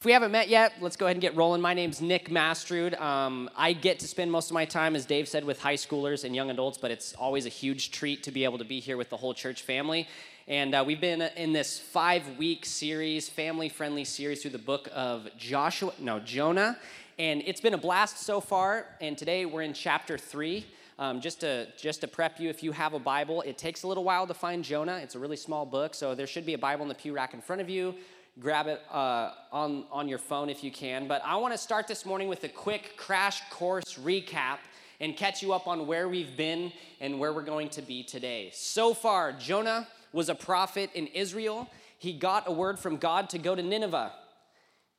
If we haven't met yet, let's go ahead and get rolling. My name's Nick Mastrud. Um, I get to spend most of my time, as Dave said, with high schoolers and young adults, but it's always a huge treat to be able to be here with the whole church family. And uh, we've been in this five week series, family friendly series through the book of Joshua, no, Jonah. And it's been a blast so far. And today we're in chapter three. Um, just to just to prep you, if you have a Bible, it takes a little while to find Jonah. It's a really small book, so there should be a Bible in the pew rack in front of you grab it uh, on, on your phone if you can. But I want to start this morning with a quick crash course recap and catch you up on where we've been and where we're going to be today. So far, Jonah was a prophet in Israel. He got a word from God to go to Nineveh.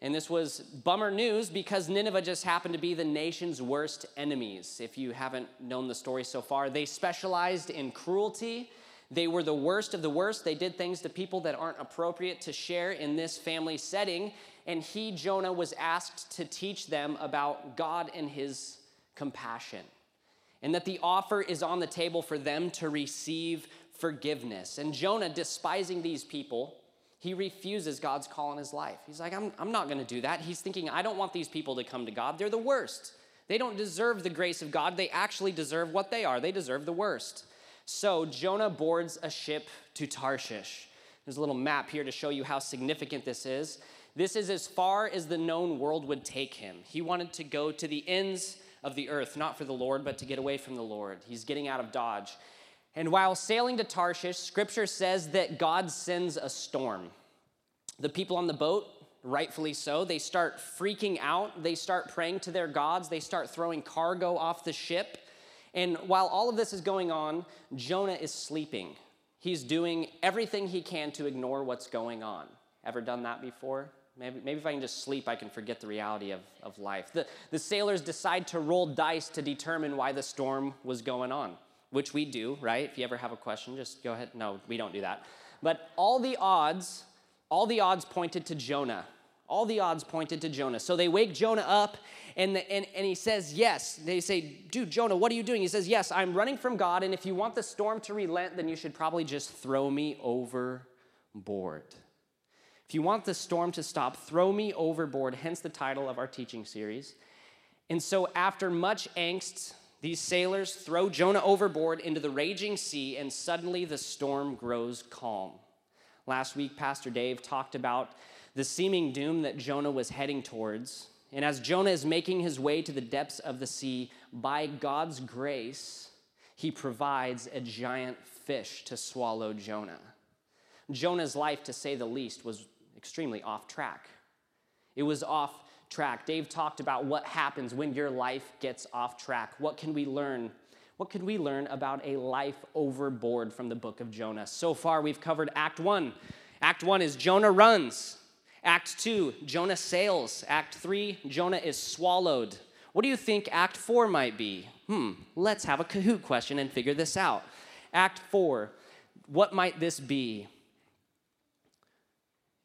And this was bummer news because Nineveh just happened to be the nation's worst enemies. If you haven't known the story so far, they specialized in cruelty they were the worst of the worst. They did things to people that aren't appropriate to share in this family setting. And he, Jonah, was asked to teach them about God and his compassion. And that the offer is on the table for them to receive forgiveness. And Jonah, despising these people, he refuses God's call in his life. He's like, I'm, I'm not going to do that. He's thinking, I don't want these people to come to God. They're the worst. They don't deserve the grace of God. They actually deserve what they are. They deserve the worst. So Jonah boards a ship to Tarshish. There's a little map here to show you how significant this is. This is as far as the known world would take him. He wanted to go to the ends of the earth, not for the Lord, but to get away from the Lord. He's getting out of Dodge. And while sailing to Tarshish, scripture says that God sends a storm. The people on the boat, rightfully so, they start freaking out. They start praying to their gods. They start throwing cargo off the ship. And while all of this is going on, Jonah is sleeping. He's doing everything he can to ignore what's going on. Ever done that before? Maybe, maybe if I can just sleep, I can forget the reality of, of life. The, the sailors decide to roll dice to determine why the storm was going on, which we do, right? If you ever have a question, just go ahead. No, we don't do that. But all the odds, all the odds pointed to Jonah. All the odds pointed to Jonah. So they wake Jonah up and, the, and, and he says, Yes. They say, Dude, Jonah, what are you doing? He says, Yes, I'm running from God, and if you want the storm to relent, then you should probably just throw me overboard. If you want the storm to stop, throw me overboard, hence the title of our teaching series. And so, after much angst, these sailors throw Jonah overboard into the raging sea, and suddenly the storm grows calm. Last week, Pastor Dave talked about the seeming doom that Jonah was heading towards. And as Jonah is making his way to the depths of the sea, by God's grace, he provides a giant fish to swallow Jonah. Jonah's life, to say the least, was extremely off track. It was off track. Dave talked about what happens when your life gets off track. What can we learn? What can we learn about a life overboard from the book of Jonah? So far, we've covered Act 1. Act 1 is Jonah runs. Act 2, Jonah sails. Act 3, Jonah is swallowed. What do you think Act 4 might be? Hmm, let's have a Kahoot question and figure this out. Act 4, what might this be?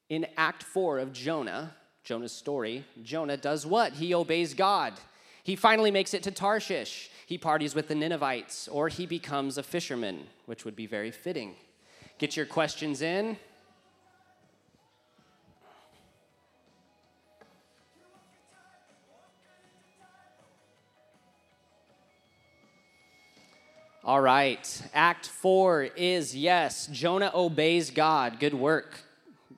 In Act 4 of Jonah, Jonah's story, Jonah does what? He obeys God. He finally makes it to Tarshish. He parties with the Ninevites, or he becomes a fisherman, which would be very fitting. Get your questions in. All right. Act four is yes, Jonah obeys God. Good work.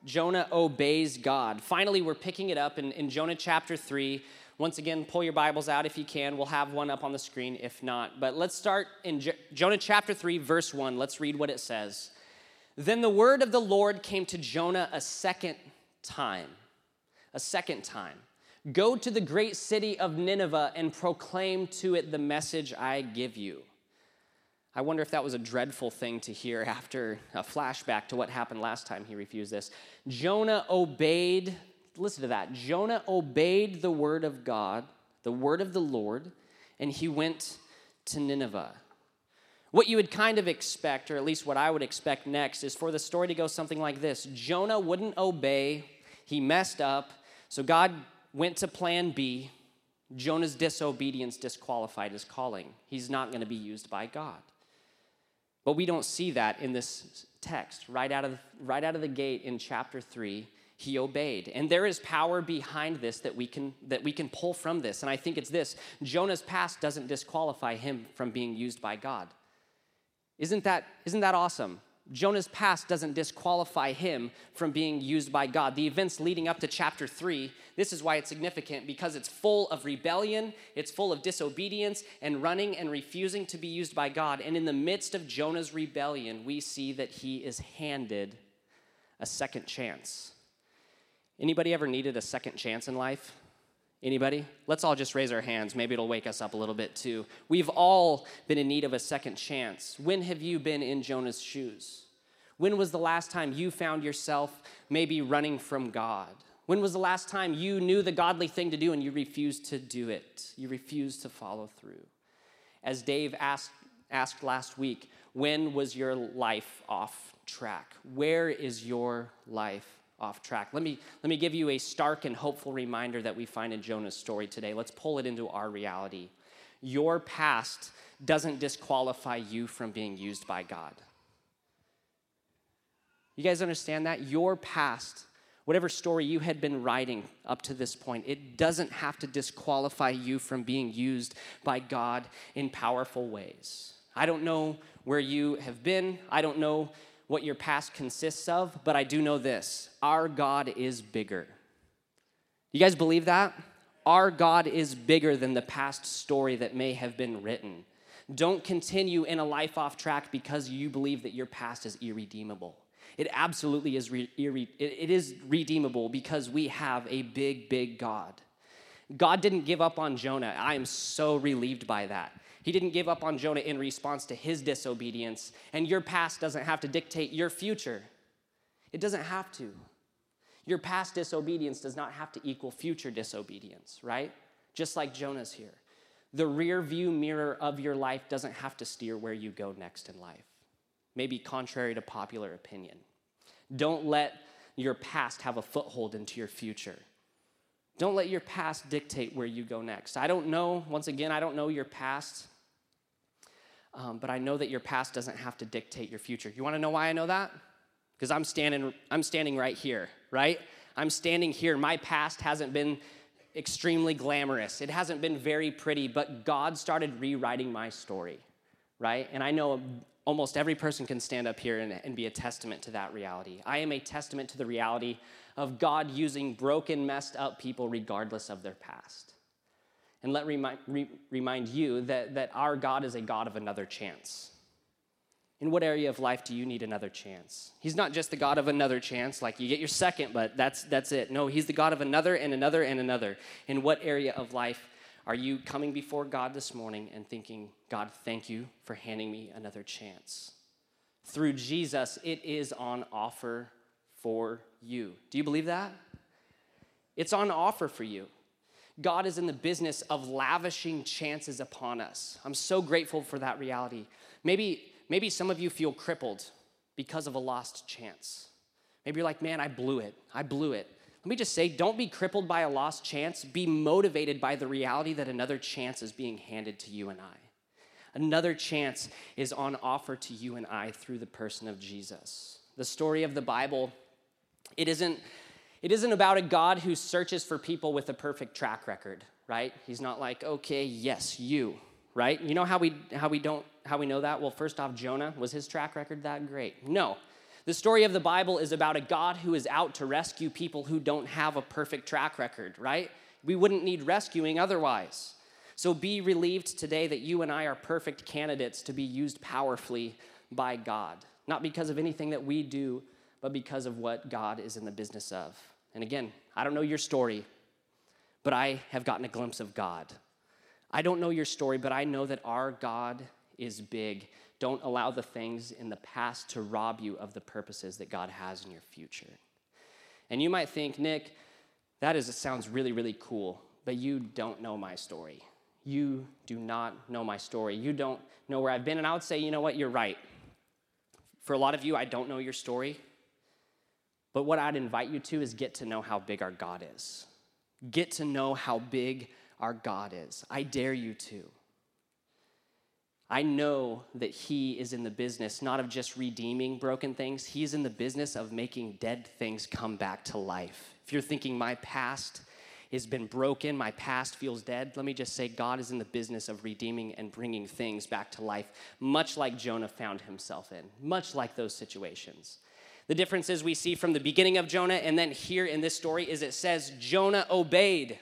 Jonah obeys God. Finally, we're picking it up in, in Jonah chapter three. Once again, pull your Bibles out if you can. We'll have one up on the screen if not. But let's start in J- Jonah chapter 3, verse 1. Let's read what it says. Then the word of the Lord came to Jonah a second time. A second time. Go to the great city of Nineveh and proclaim to it the message I give you. I wonder if that was a dreadful thing to hear after a flashback to what happened last time he refused this. Jonah obeyed, listen to that. Jonah obeyed the word of God, the word of the Lord, and he went to Nineveh. What you would kind of expect, or at least what I would expect next, is for the story to go something like this Jonah wouldn't obey, he messed up, so God went to plan B. Jonah's disobedience disqualified his calling. He's not going to be used by God. But we don't see that in this text. Right out of, right out of the gate in chapter 3, he obeyed. And there is power behind this that we can that we can pull from this. And I think it's this. Jonah's past doesn't disqualify him from being used by God. Isn't that isn't that awesome? Jonah's past doesn't disqualify him from being used by God. The events leading up to chapter 3, this is why it's significant because it's full of rebellion, it's full of disobedience and running and refusing to be used by God. And in the midst of Jonah's rebellion, we see that he is handed a second chance. Anybody ever needed a second chance in life? Anybody? Let's all just raise our hands. Maybe it'll wake us up a little bit too. We've all been in need of a second chance. When have you been in Jonah's shoes? When was the last time you found yourself maybe running from God? When was the last time you knew the godly thing to do and you refused to do it? You refused to follow through. As Dave asked, asked last week, when was your life off track? Where is your life off track. Let me, let me give you a stark and hopeful reminder that we find in Jonah's story today. Let's pull it into our reality. Your past doesn't disqualify you from being used by God. You guys understand that? Your past, whatever story you had been writing up to this point, it doesn't have to disqualify you from being used by God in powerful ways. I don't know where you have been. I don't know what your past consists of, but I do know this our God is bigger. You guys believe that? Our God is bigger than the past story that may have been written. Don't continue in a life off track because you believe that your past is irredeemable. It absolutely is, re- irre- it is redeemable because we have a big, big God. God didn't give up on Jonah. I am so relieved by that. He didn't give up on Jonah in response to his disobedience, and your past doesn't have to dictate your future. It doesn't have to. Your past disobedience does not have to equal future disobedience, right? Just like Jonah's here. The rear view mirror of your life doesn't have to steer where you go next in life, maybe contrary to popular opinion. Don't let your past have a foothold into your future. Don't let your past dictate where you go next. I don't know, once again, I don't know your past, um, but I know that your past doesn't have to dictate your future. You wanna know why I know that? Because I'm standing, I'm standing right here, right? I'm standing here. My past hasn't been extremely glamorous, it hasn't been very pretty, but God started rewriting my story, right? And I know almost every person can stand up here and, and, be a testament to that reality. I am a testament to the reality of God using broken, messed up people regardless of their past. And let remind, re, remind you that, that our God is a God of another chance. In what area of life do you need another chance? He's not just the God of another chance, like you get your second, but that's, that's it. No, He's the God of another and another and another. In what area of life are you coming before God this morning and thinking, God, thank you for handing me another chance? Through Jesus, it is on offer for you. Do you believe that? It's on offer for you. God is in the business of lavishing chances upon us. I'm so grateful for that reality. Maybe, maybe some of you feel crippled because of a lost chance. Maybe you're like, man, I blew it. I blew it. Let me just say, don't be crippled by a lost chance. Be motivated by the reality that another chance is being handed to you and I. Another chance is on offer to you and I through the person of Jesus. The story of the Bible, it isn't, it isn't about a God who searches for people with a perfect track record, right? He's not like, okay, yes, you, right? You know how we how we don't how we know that? Well, first off, Jonah, was his track record that great? No. The story of the Bible is about a God who is out to rescue people who don't have a perfect track record, right? We wouldn't need rescuing otherwise. So be relieved today that you and I are perfect candidates to be used powerfully by God, not because of anything that we do, but because of what God is in the business of. And again, I don't know your story, but I have gotten a glimpse of God. I don't know your story, but I know that our God is big don't allow the things in the past to rob you of the purposes that God has in your future. And you might think, Nick, that is, sounds really, really cool, but you don't know my story. You do not know my story. You don't know where I've been. And I would say, you know what, you're right. For a lot of you, I don't know your story. But what I'd invite you to is get to know how big our God is. Get to know how big our God is. I dare you to. I know that He is in the business not of just redeeming broken things, He's in the business of making dead things come back to life. If you're thinking my past has been broken, my past feels dead, let me just say God is in the business of redeeming and bringing things back to life, much like Jonah found himself in, much like those situations. The differences we see from the beginning of Jonah and then here in this story is it says Jonah obeyed.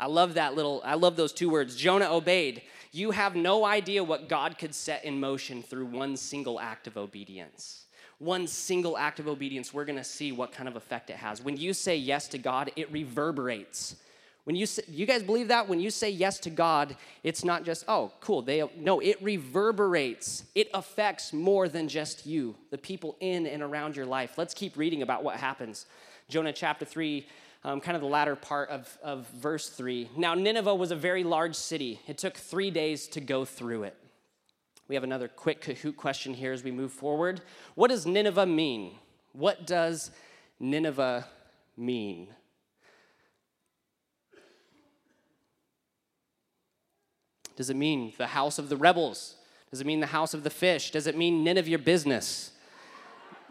I love that little, I love those two words. Jonah obeyed. You have no idea what God could set in motion through one single act of obedience. One single act of obedience, we're gonna see what kind of effect it has. When you say yes to God, it reverberates. When you say, you guys believe that when you say yes to God, it's not just oh cool. They no, it reverberates. It affects more than just you, the people in and around your life. Let's keep reading about what happens. Jonah chapter three, um, kind of the latter part of, of verse 3. Now, Nineveh was a very large city. It took three days to go through it. We have another quick Kahoot question here as we move forward. What does Nineveh mean? What does Nineveh mean? Does it mean the house of the rebels? Does it mean the house of the fish? Does it mean none of your business?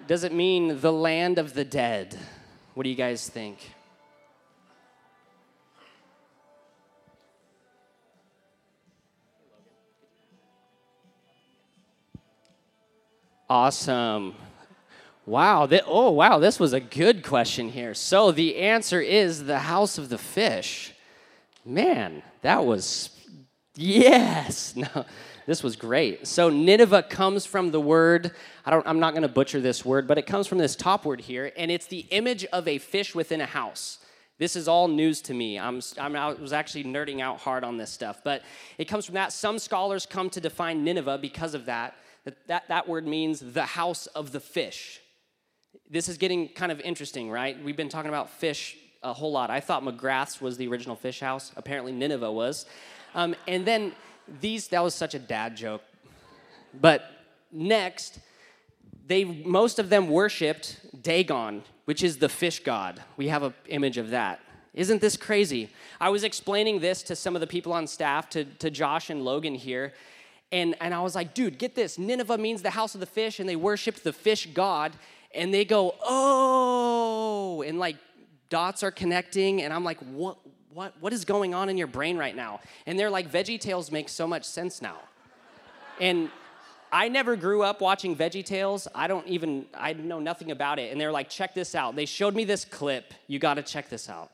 Does it mean the land of the dead? What do you guys think? Awesome. Wow. Oh, wow. This was a good question here. So the answer is the house of the fish. Man, that was, yes. No, this was great. So Nineveh comes from the word, I don't, I'm not going to butcher this word, but it comes from this top word here, and it's the image of a fish within a house. This is all news to me. I'm, I'm, i was actually nerding out hard on this stuff, but it comes from that. Some scholars come to define Nineveh because of that. That, that, that word means the house of the fish. This is getting kind of interesting, right? We've been talking about fish a whole lot. I thought McGrath's was the original fish house. Apparently, Nineveh was. Um, and then these, that was such a dad joke. But next, they most of them worshipped Dagon, which is the fish god. We have an image of that. Isn't this crazy? I was explaining this to some of the people on staff, to, to Josh and Logan here, and, and I was like, dude, get this. Nineveh means the house of the fish, and they worshiped the fish god. And they go, oh, and like dots are connecting. And I'm like, what, what, what is going on in your brain right now? And they're like, Veggie Tales makes so much sense now. and I never grew up watching Veggie Tales. I don't even, I know nothing about it. And they're like, check this out. They showed me this clip. You got to check this out.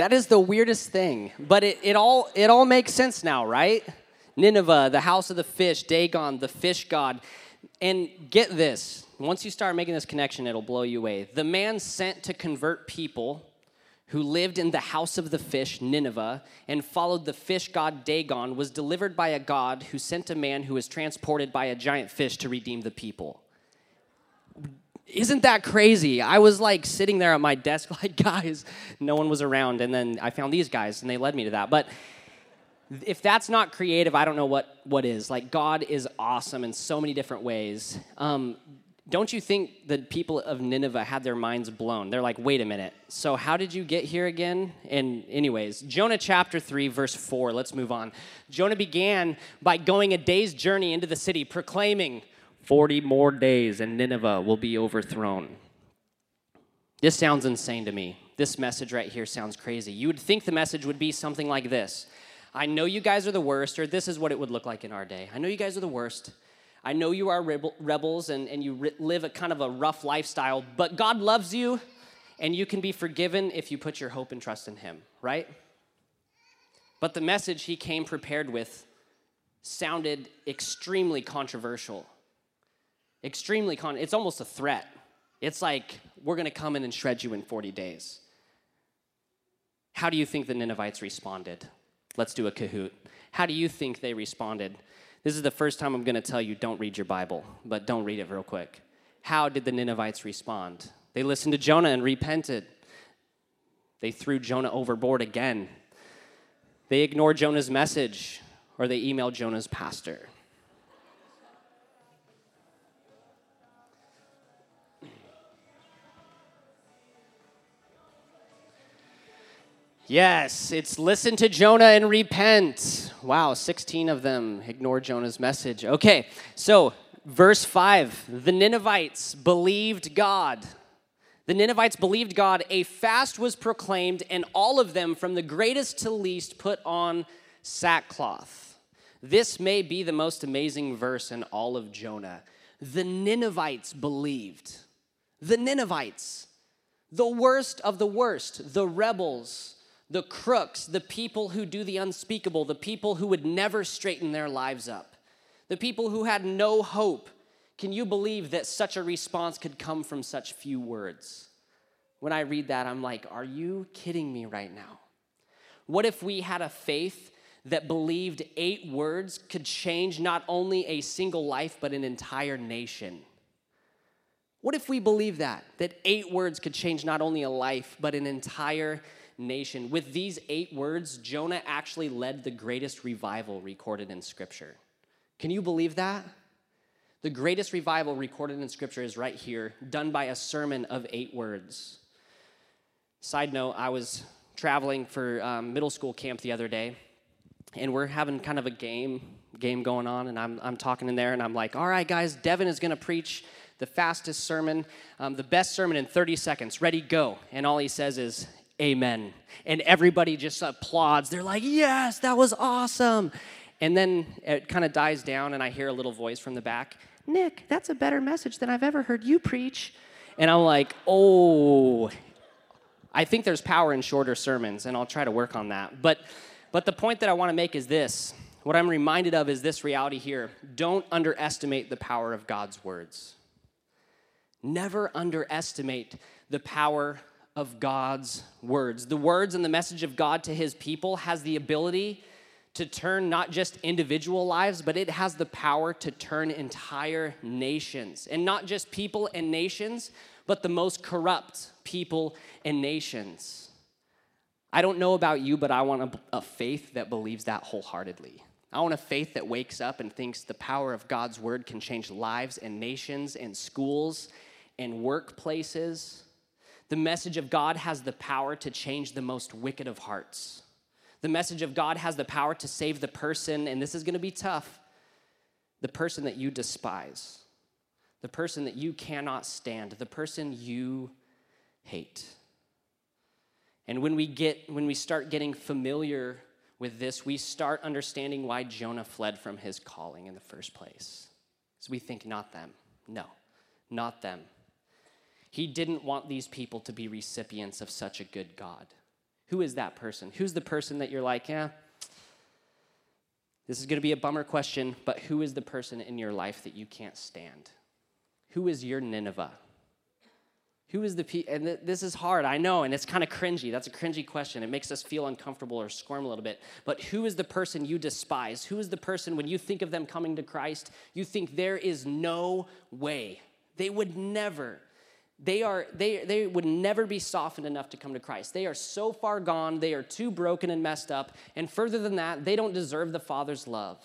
That is the weirdest thing. But it, it all it all makes sense now, right? Nineveh, the house of the fish, Dagon, the fish god. And get this, once you start making this connection, it'll blow you away. The man sent to convert people who lived in the house of the fish, Nineveh, and followed the fish god Dagon, was delivered by a God who sent a man who was transported by a giant fish to redeem the people. Isn't that crazy? I was like sitting there at my desk, like, guys, no one was around. And then I found these guys and they led me to that. But if that's not creative, I don't know what, what is. Like, God is awesome in so many different ways. Um, don't you think the people of Nineveh had their minds blown? They're like, wait a minute. So, how did you get here again? And, anyways, Jonah chapter 3, verse 4, let's move on. Jonah began by going a day's journey into the city, proclaiming, 40 more days and Nineveh will be overthrown. This sounds insane to me. This message right here sounds crazy. You would think the message would be something like this I know you guys are the worst, or this is what it would look like in our day. I know you guys are the worst. I know you are rebels and, and you live a kind of a rough lifestyle, but God loves you and you can be forgiven if you put your hope and trust in Him, right? But the message he came prepared with sounded extremely controversial. Extremely con. It's almost a threat. It's like, we're going to come in and shred you in 40 days. How do you think the Ninevites responded? Let's do a Kahoot. How do you think they responded? This is the first time I'm going to tell you don't read your Bible, but don't read it real quick. How did the Ninevites respond? They listened to Jonah and repented. They threw Jonah overboard again. They ignored Jonah's message, or they emailed Jonah's pastor. Yes, it's listen to Jonah and repent. Wow, 16 of them ignore Jonah's message. Okay, so verse 5 the Ninevites believed God. The Ninevites believed God. A fast was proclaimed, and all of them, from the greatest to least, put on sackcloth. This may be the most amazing verse in all of Jonah. The Ninevites believed. The Ninevites, the worst of the worst, the rebels the crooks, the people who do the unspeakable, the people who would never straighten their lives up, the people who had no hope. Can you believe that such a response could come from such few words? When I read that, I'm like, are you kidding me right now? What if we had a faith that believed eight words could change not only a single life, but an entire nation? What if we believe that? That eight words could change not only a life, but an entire nation. With these eight words, Jonah actually led the greatest revival recorded in Scripture. Can you believe that? The greatest revival recorded in Scripture is right here, done by a sermon of eight words. Side note, I was traveling for um, middle school camp the other day, and we're having kind of a game game going on, and I'm, I'm talking in there, and I'm like, all right, guys, Devin is going to preach the fastest sermon, um, the best sermon in 30 seconds. Ready, go. And all he says is, amen. And everybody just applauds. They're like, yes, that was awesome. And then it kind of dies down, and I hear a little voice from the back Nick, that's a better message than I've ever heard you preach. And I'm like, oh, I think there's power in shorter sermons, and I'll try to work on that. But, but the point that I want to make is this what I'm reminded of is this reality here don't underestimate the power of God's words. Never underestimate the power of God's words. The words and the message of God to his people has the ability to turn not just individual lives, but it has the power to turn entire nations. And not just people and nations, but the most corrupt people and nations. I don't know about you, but I want a, a faith that believes that wholeheartedly. I want a faith that wakes up and thinks the power of God's word can change lives and nations and schools and workplaces the message of God has the power to change the most wicked of hearts. The message of God has the power to save the person, and this is going to be tough the person that you despise, the person that you cannot stand, the person you hate. And when we get when we start getting familiar with this, we start understanding why Jonah fled from his calling in the first place. So we think not them. No, not them. He didn't want these people to be recipients of such a good God. Who is that person? Who's the person that you're like, yeah, this is going to be a bummer question, but who is the person in your life that you can't stand? Who is your Nineveh? Who is the pe- and th- this is hard, I know, and it's kind of cringy. That's a cringy question. It makes us feel uncomfortable or squirm a little bit. But who is the person you despise? Who is the person when you think of them coming to Christ, you think there is no way. They would never they are they they would never be softened enough to come to Christ. They are so far gone, they are too broken and messed up, and further than that, they don't deserve the Father's love.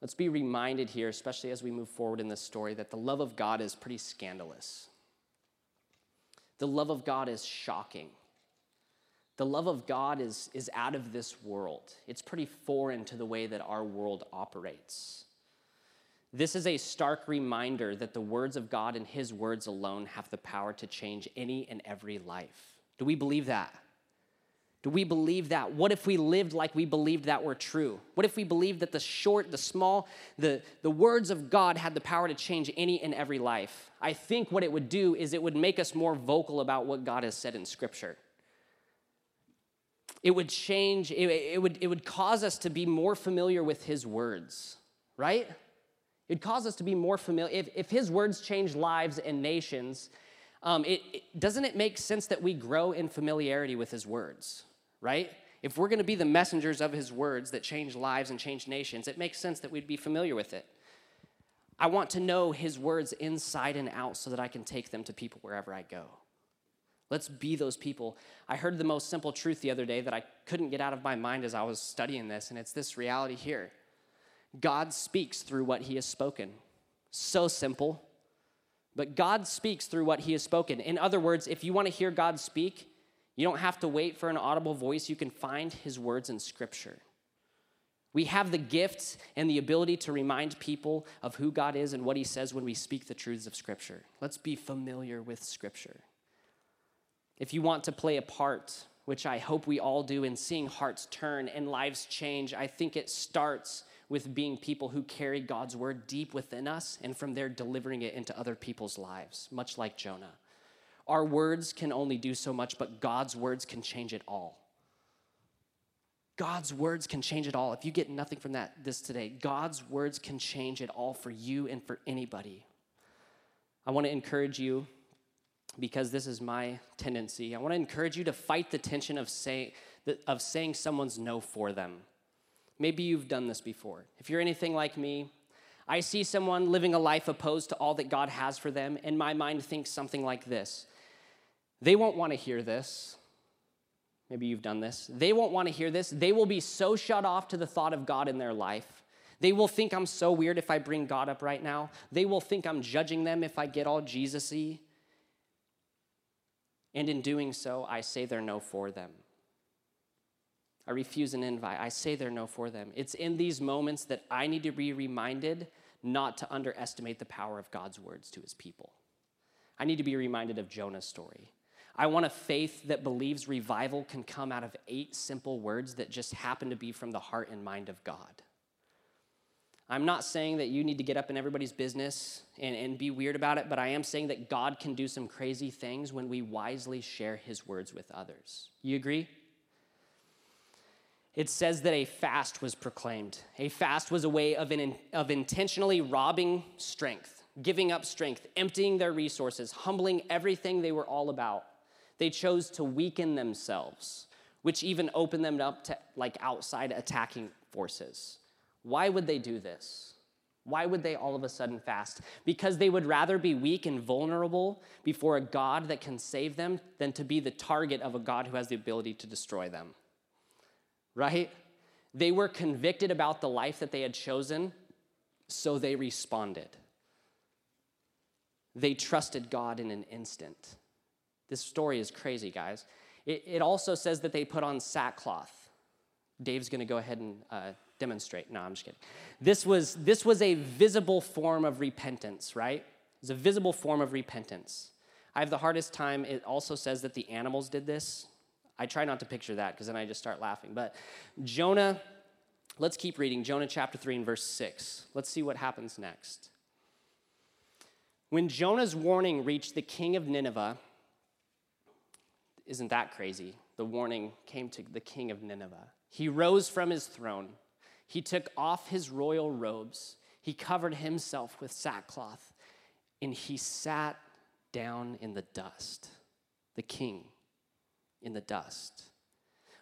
Let's be reminded here, especially as we move forward in this story, that the love of God is pretty scandalous. The love of God is shocking. The love of God is, is out of this world. It's pretty foreign to the way that our world operates. This is a stark reminder that the words of God and His words alone have the power to change any and every life. Do we believe that? Do we believe that? What if we lived like we believed that were true? What if we believed that the short, the small, the, the words of God had the power to change any and every life? I think what it would do is it would make us more vocal about what God has said in Scripture. It would change, it, it would, it would cause us to be more familiar with His words, right? It'd cause us to be more familiar. If, if his words change lives and nations, um, it, it, doesn't it make sense that we grow in familiarity with his words, right? If we're going to be the messengers of his words that change lives and change nations, it makes sense that we'd be familiar with it. I want to know his words inside and out so that I can take them to people wherever I go. Let's be those people. I heard the most simple truth the other day that I couldn't get out of my mind as I was studying this, and it's this reality here God speaks through what he has spoken. So simple. But God speaks through what he has spoken. In other words, if you want to hear God speak, you don't have to wait for an audible voice. You can find his words in Scripture. We have the gifts and the ability to remind people of who God is and what he says when we speak the truths of Scripture. Let's be familiar with Scripture. If you want to play a part, which I hope we all do, in seeing hearts turn and lives change, I think it starts with being people who carry God's word deep within us and from there delivering it into other people's lives, much like Jonah. Our words can only do so much, but God's words can change it all. God's words can change it all. If you get nothing from that this today, God's words can change it all for you and for anybody. I want to encourage you because this is my tendency. I want to encourage you to fight the tension of saying of saying someone's no for them. Maybe you've done this before. If you're anything like me, I see someone living a life opposed to all that God has for them, and my mind thinks something like this They won't want to hear this. Maybe you've done this. They won't want to hear this. They will be so shut off to the thought of God in their life. They will think I'm so weird if I bring God up right now. They will think I'm judging them if I get all Jesus y. And in doing so, I say they're no for them. I refuse an invite. I say they're no for them. It's in these moments that I need to be reminded not to underestimate the power of God's words to his people. I need to be reminded of Jonah's story. I want a faith that believes revival can come out of eight simple words that just happen to be from the heart and mind of God. I'm not saying that you need to get up in everybody's business and, and be weird about it, but I am saying that God can do some crazy things when we wisely share his words with others. You agree? It says that a fast was proclaimed. A fast was a way of, an, of intentionally robbing strength, giving up strength, emptying their resources, humbling everything they were all about they chose to weaken themselves, which even opened them up to like outside attacking forces. Why would they do this? Why would they all of a sudden fast? Because they would rather be weak and vulnerable before a God that can save them than to be the target of a God who has the ability to destroy them. Right? They were convicted about the life that they had chosen, so they responded. They trusted God in an instant. This story is crazy, guys. It, it also says that they put on sackcloth. Dave's going to go ahead and uh, demonstrate. No, I'm just kidding. This was, this was a visible form of repentance, right? It's a visible form of repentance. I have the hardest time. It also says that the animals did this. I try not to picture that because then I just start laughing. But Jonah, let's keep reading. Jonah chapter 3 and verse 6. Let's see what happens next. When Jonah's warning reached the king of Nineveh, isn't that crazy? The warning came to the king of Nineveh. He rose from his throne. He took off his royal robes. He covered himself with sackcloth, and he sat down in the dust. The king in the dust.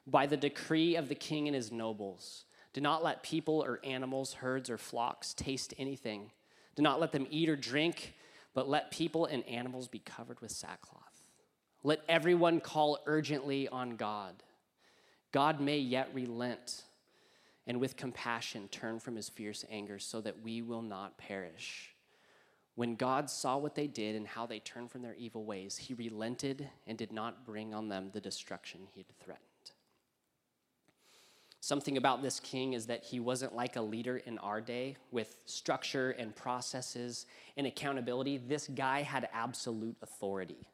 By the decree of the king and his nobles, do not let people or animals, herds or flocks taste anything. Do not let them eat or drink, but let people and animals be covered with sackcloth. Let everyone call urgently on God. God may yet relent and with compassion turn from his fierce anger so that we will not perish. When God saw what they did and how they turned from their evil ways, he relented and did not bring on them the destruction he had threatened. Something about this king is that he wasn't like a leader in our day with structure and processes and accountability. This guy had absolute authority.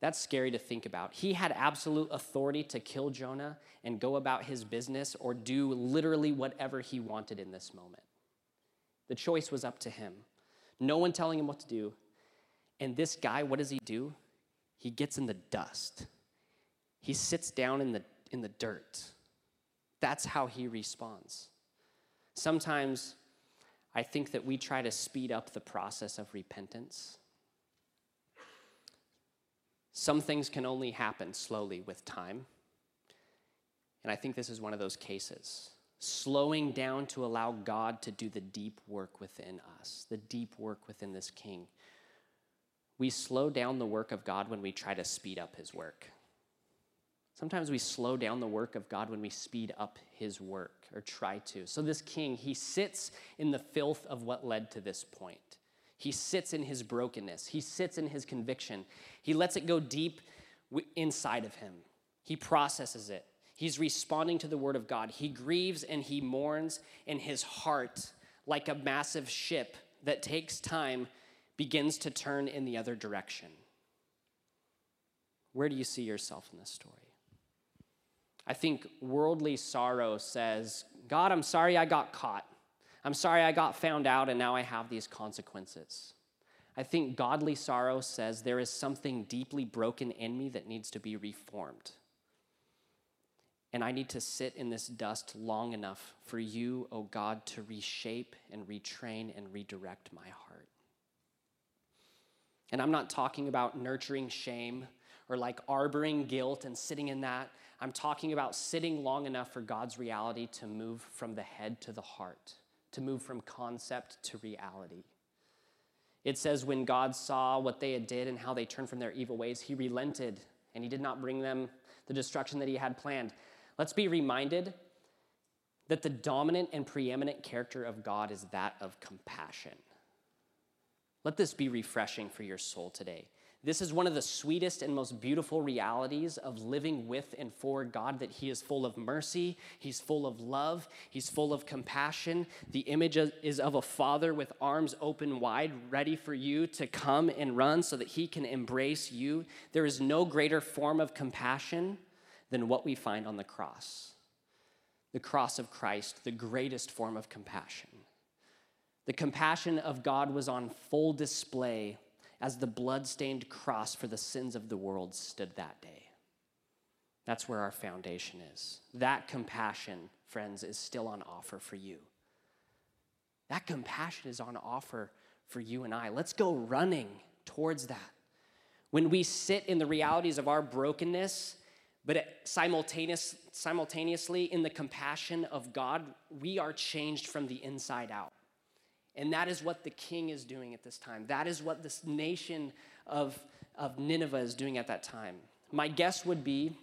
That's scary to think about. He had absolute authority to kill Jonah and go about his business or do literally whatever he wanted in this moment. The choice was up to him. No one telling him what to do. And this guy, what does he do? He gets in the dust. He sits down in the, in the dirt. That's how he responds. Sometimes I think that we try to speed up the process of repentance. Some things can only happen slowly with time. And I think this is one of those cases. Slowing down to allow God to do the deep work within us, the deep work within this king. We slow down the work of God when we try to speed up his work. Sometimes we slow down the work of God when we speed up his work or try to. So, this king, he sits in the filth of what led to this point. He sits in his brokenness, he sits in his conviction. He lets it go deep inside of him, he processes it. He's responding to the word of God. He grieves and he mourns, and his heart, like a massive ship that takes time, begins to turn in the other direction. Where do you see yourself in this story? I think worldly sorrow says, God, I'm sorry I got caught. I'm sorry I got found out and now I have these consequences. I think godly sorrow says there is something deeply broken in me that needs to be reformed. And I need to sit in this dust long enough for you, O oh God, to reshape and retrain and redirect my heart. And I'm not talking about nurturing shame or like arboring guilt and sitting in that. I'm talking about sitting long enough for God's reality to move from the head to the heart, to move from concept to reality. It says, when God saw what they had did and how they turned from their evil ways, he relented and he did not bring them the destruction that he had planned. Let's be reminded that the dominant and preeminent character of God is that of compassion. Let this be refreshing for your soul today. This is one of the sweetest and most beautiful realities of living with and for God that He is full of mercy, He's full of love, He's full of compassion. The image is of a father with arms open wide, ready for you to come and run so that He can embrace you. There is no greater form of compassion than what we find on the cross. The cross of Christ, the greatest form of compassion. The compassion of God was on full display as the blood-stained cross for the sins of the world stood that day. That's where our foundation is. That compassion, friends, is still on offer for you. That compassion is on offer for you and I. Let's go running towards that. When we sit in the realities of our brokenness, but simultaneous, simultaneously in the compassion of God, we are changed from the inside out. And that is what the king is doing at this time. That is what this nation of, of Nineveh is doing at that time. My guess would be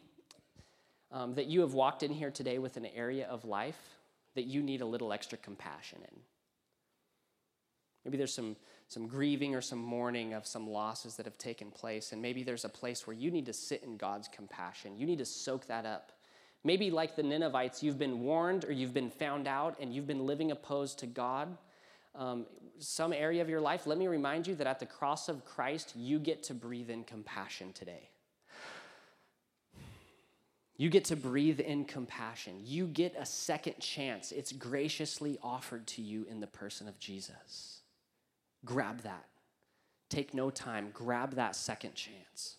um, that you have walked in here today with an area of life that you need a little extra compassion in. Maybe there's some, some grieving or some mourning of some losses that have taken place, and maybe there's a place where you need to sit in God's compassion. You need to soak that up. Maybe, like the Ninevites, you've been warned or you've been found out and you've been living opposed to God um, some area of your life, let me remind you that at the cross of Christ, you get to breathe in compassion today. You get to breathe in compassion. You get a second chance. It's graciously offered to you in the person of Jesus. Grab that. Take no time. Grab that second chance.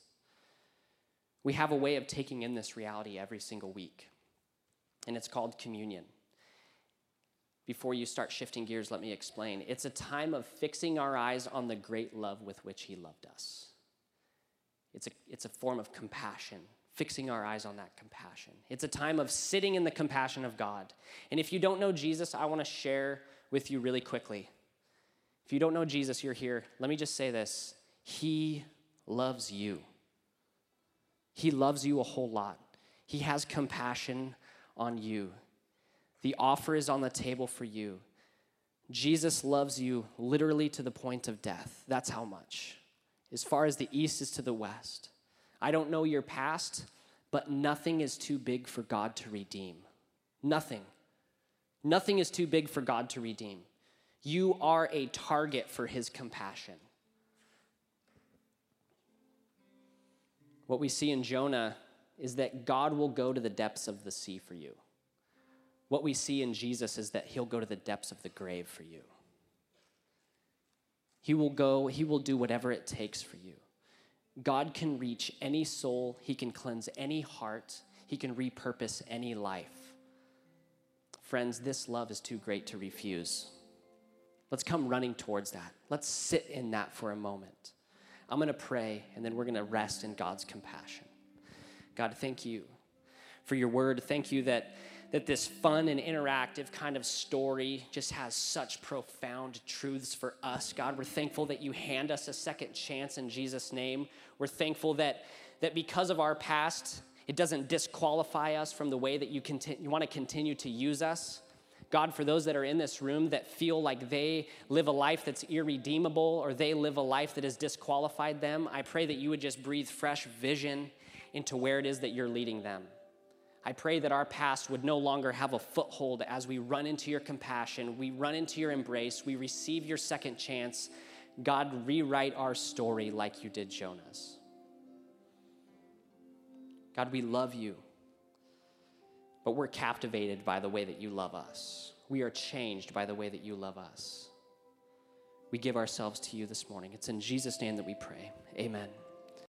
We have a way of taking in this reality every single week, and it's called communion before you start shifting gears, let me explain. It's a time of fixing our eyes on the great love with which He loved us. It's a, it's a form of compassion, fixing our eyes on that compassion. It's a time of sitting in the compassion of God. And if you don't know Jesus, I want to share with you really quickly. If you don't know Jesus, you're here. Let me just say this He loves you. He loves you a whole lot. He has compassion on you. The offer is on the table for you. Jesus loves you literally to the point of death. That's how much. As far as the east is to the west. I don't know your past, but nothing is too big for God to redeem. Nothing. Nothing is too big for God to redeem. You are a target for his compassion. What we see in Jonah is that God will go to the depths of the sea for you. What we see in Jesus is that he'll go to the depths of the grave for you. He will go, he will do whatever it takes for you. God can reach any soul, he can cleanse any heart, he can repurpose any life. Friends, this love is too great to refuse. Let's come running towards that. Let's sit in that for a moment. I'm going to pray, and then we're going to rest in God's compassion. God, thank you for your word. Thank you that, that this fun and interactive kind of story just has such profound truths for us. God, we're thankful that you hand us a second chance in Jesus' name. We're thankful that, that because of our past, it doesn't disqualify us from the way that you, conti- you want to continue to use us. God, for those that are in this room that feel like they live a life that's irredeemable or they live a life that has disqualified them, I pray that you would just breathe fresh vision into where it is that you're leading them. I pray that our past would no longer have a foothold as we run into your compassion, we run into your embrace, we receive your second chance. God, rewrite our story like you did Jonah's. God, we love you but we're captivated by the way that you love us. We are changed by the way that you love us. We give ourselves to you this morning. It's in Jesus' name that we pray. Amen.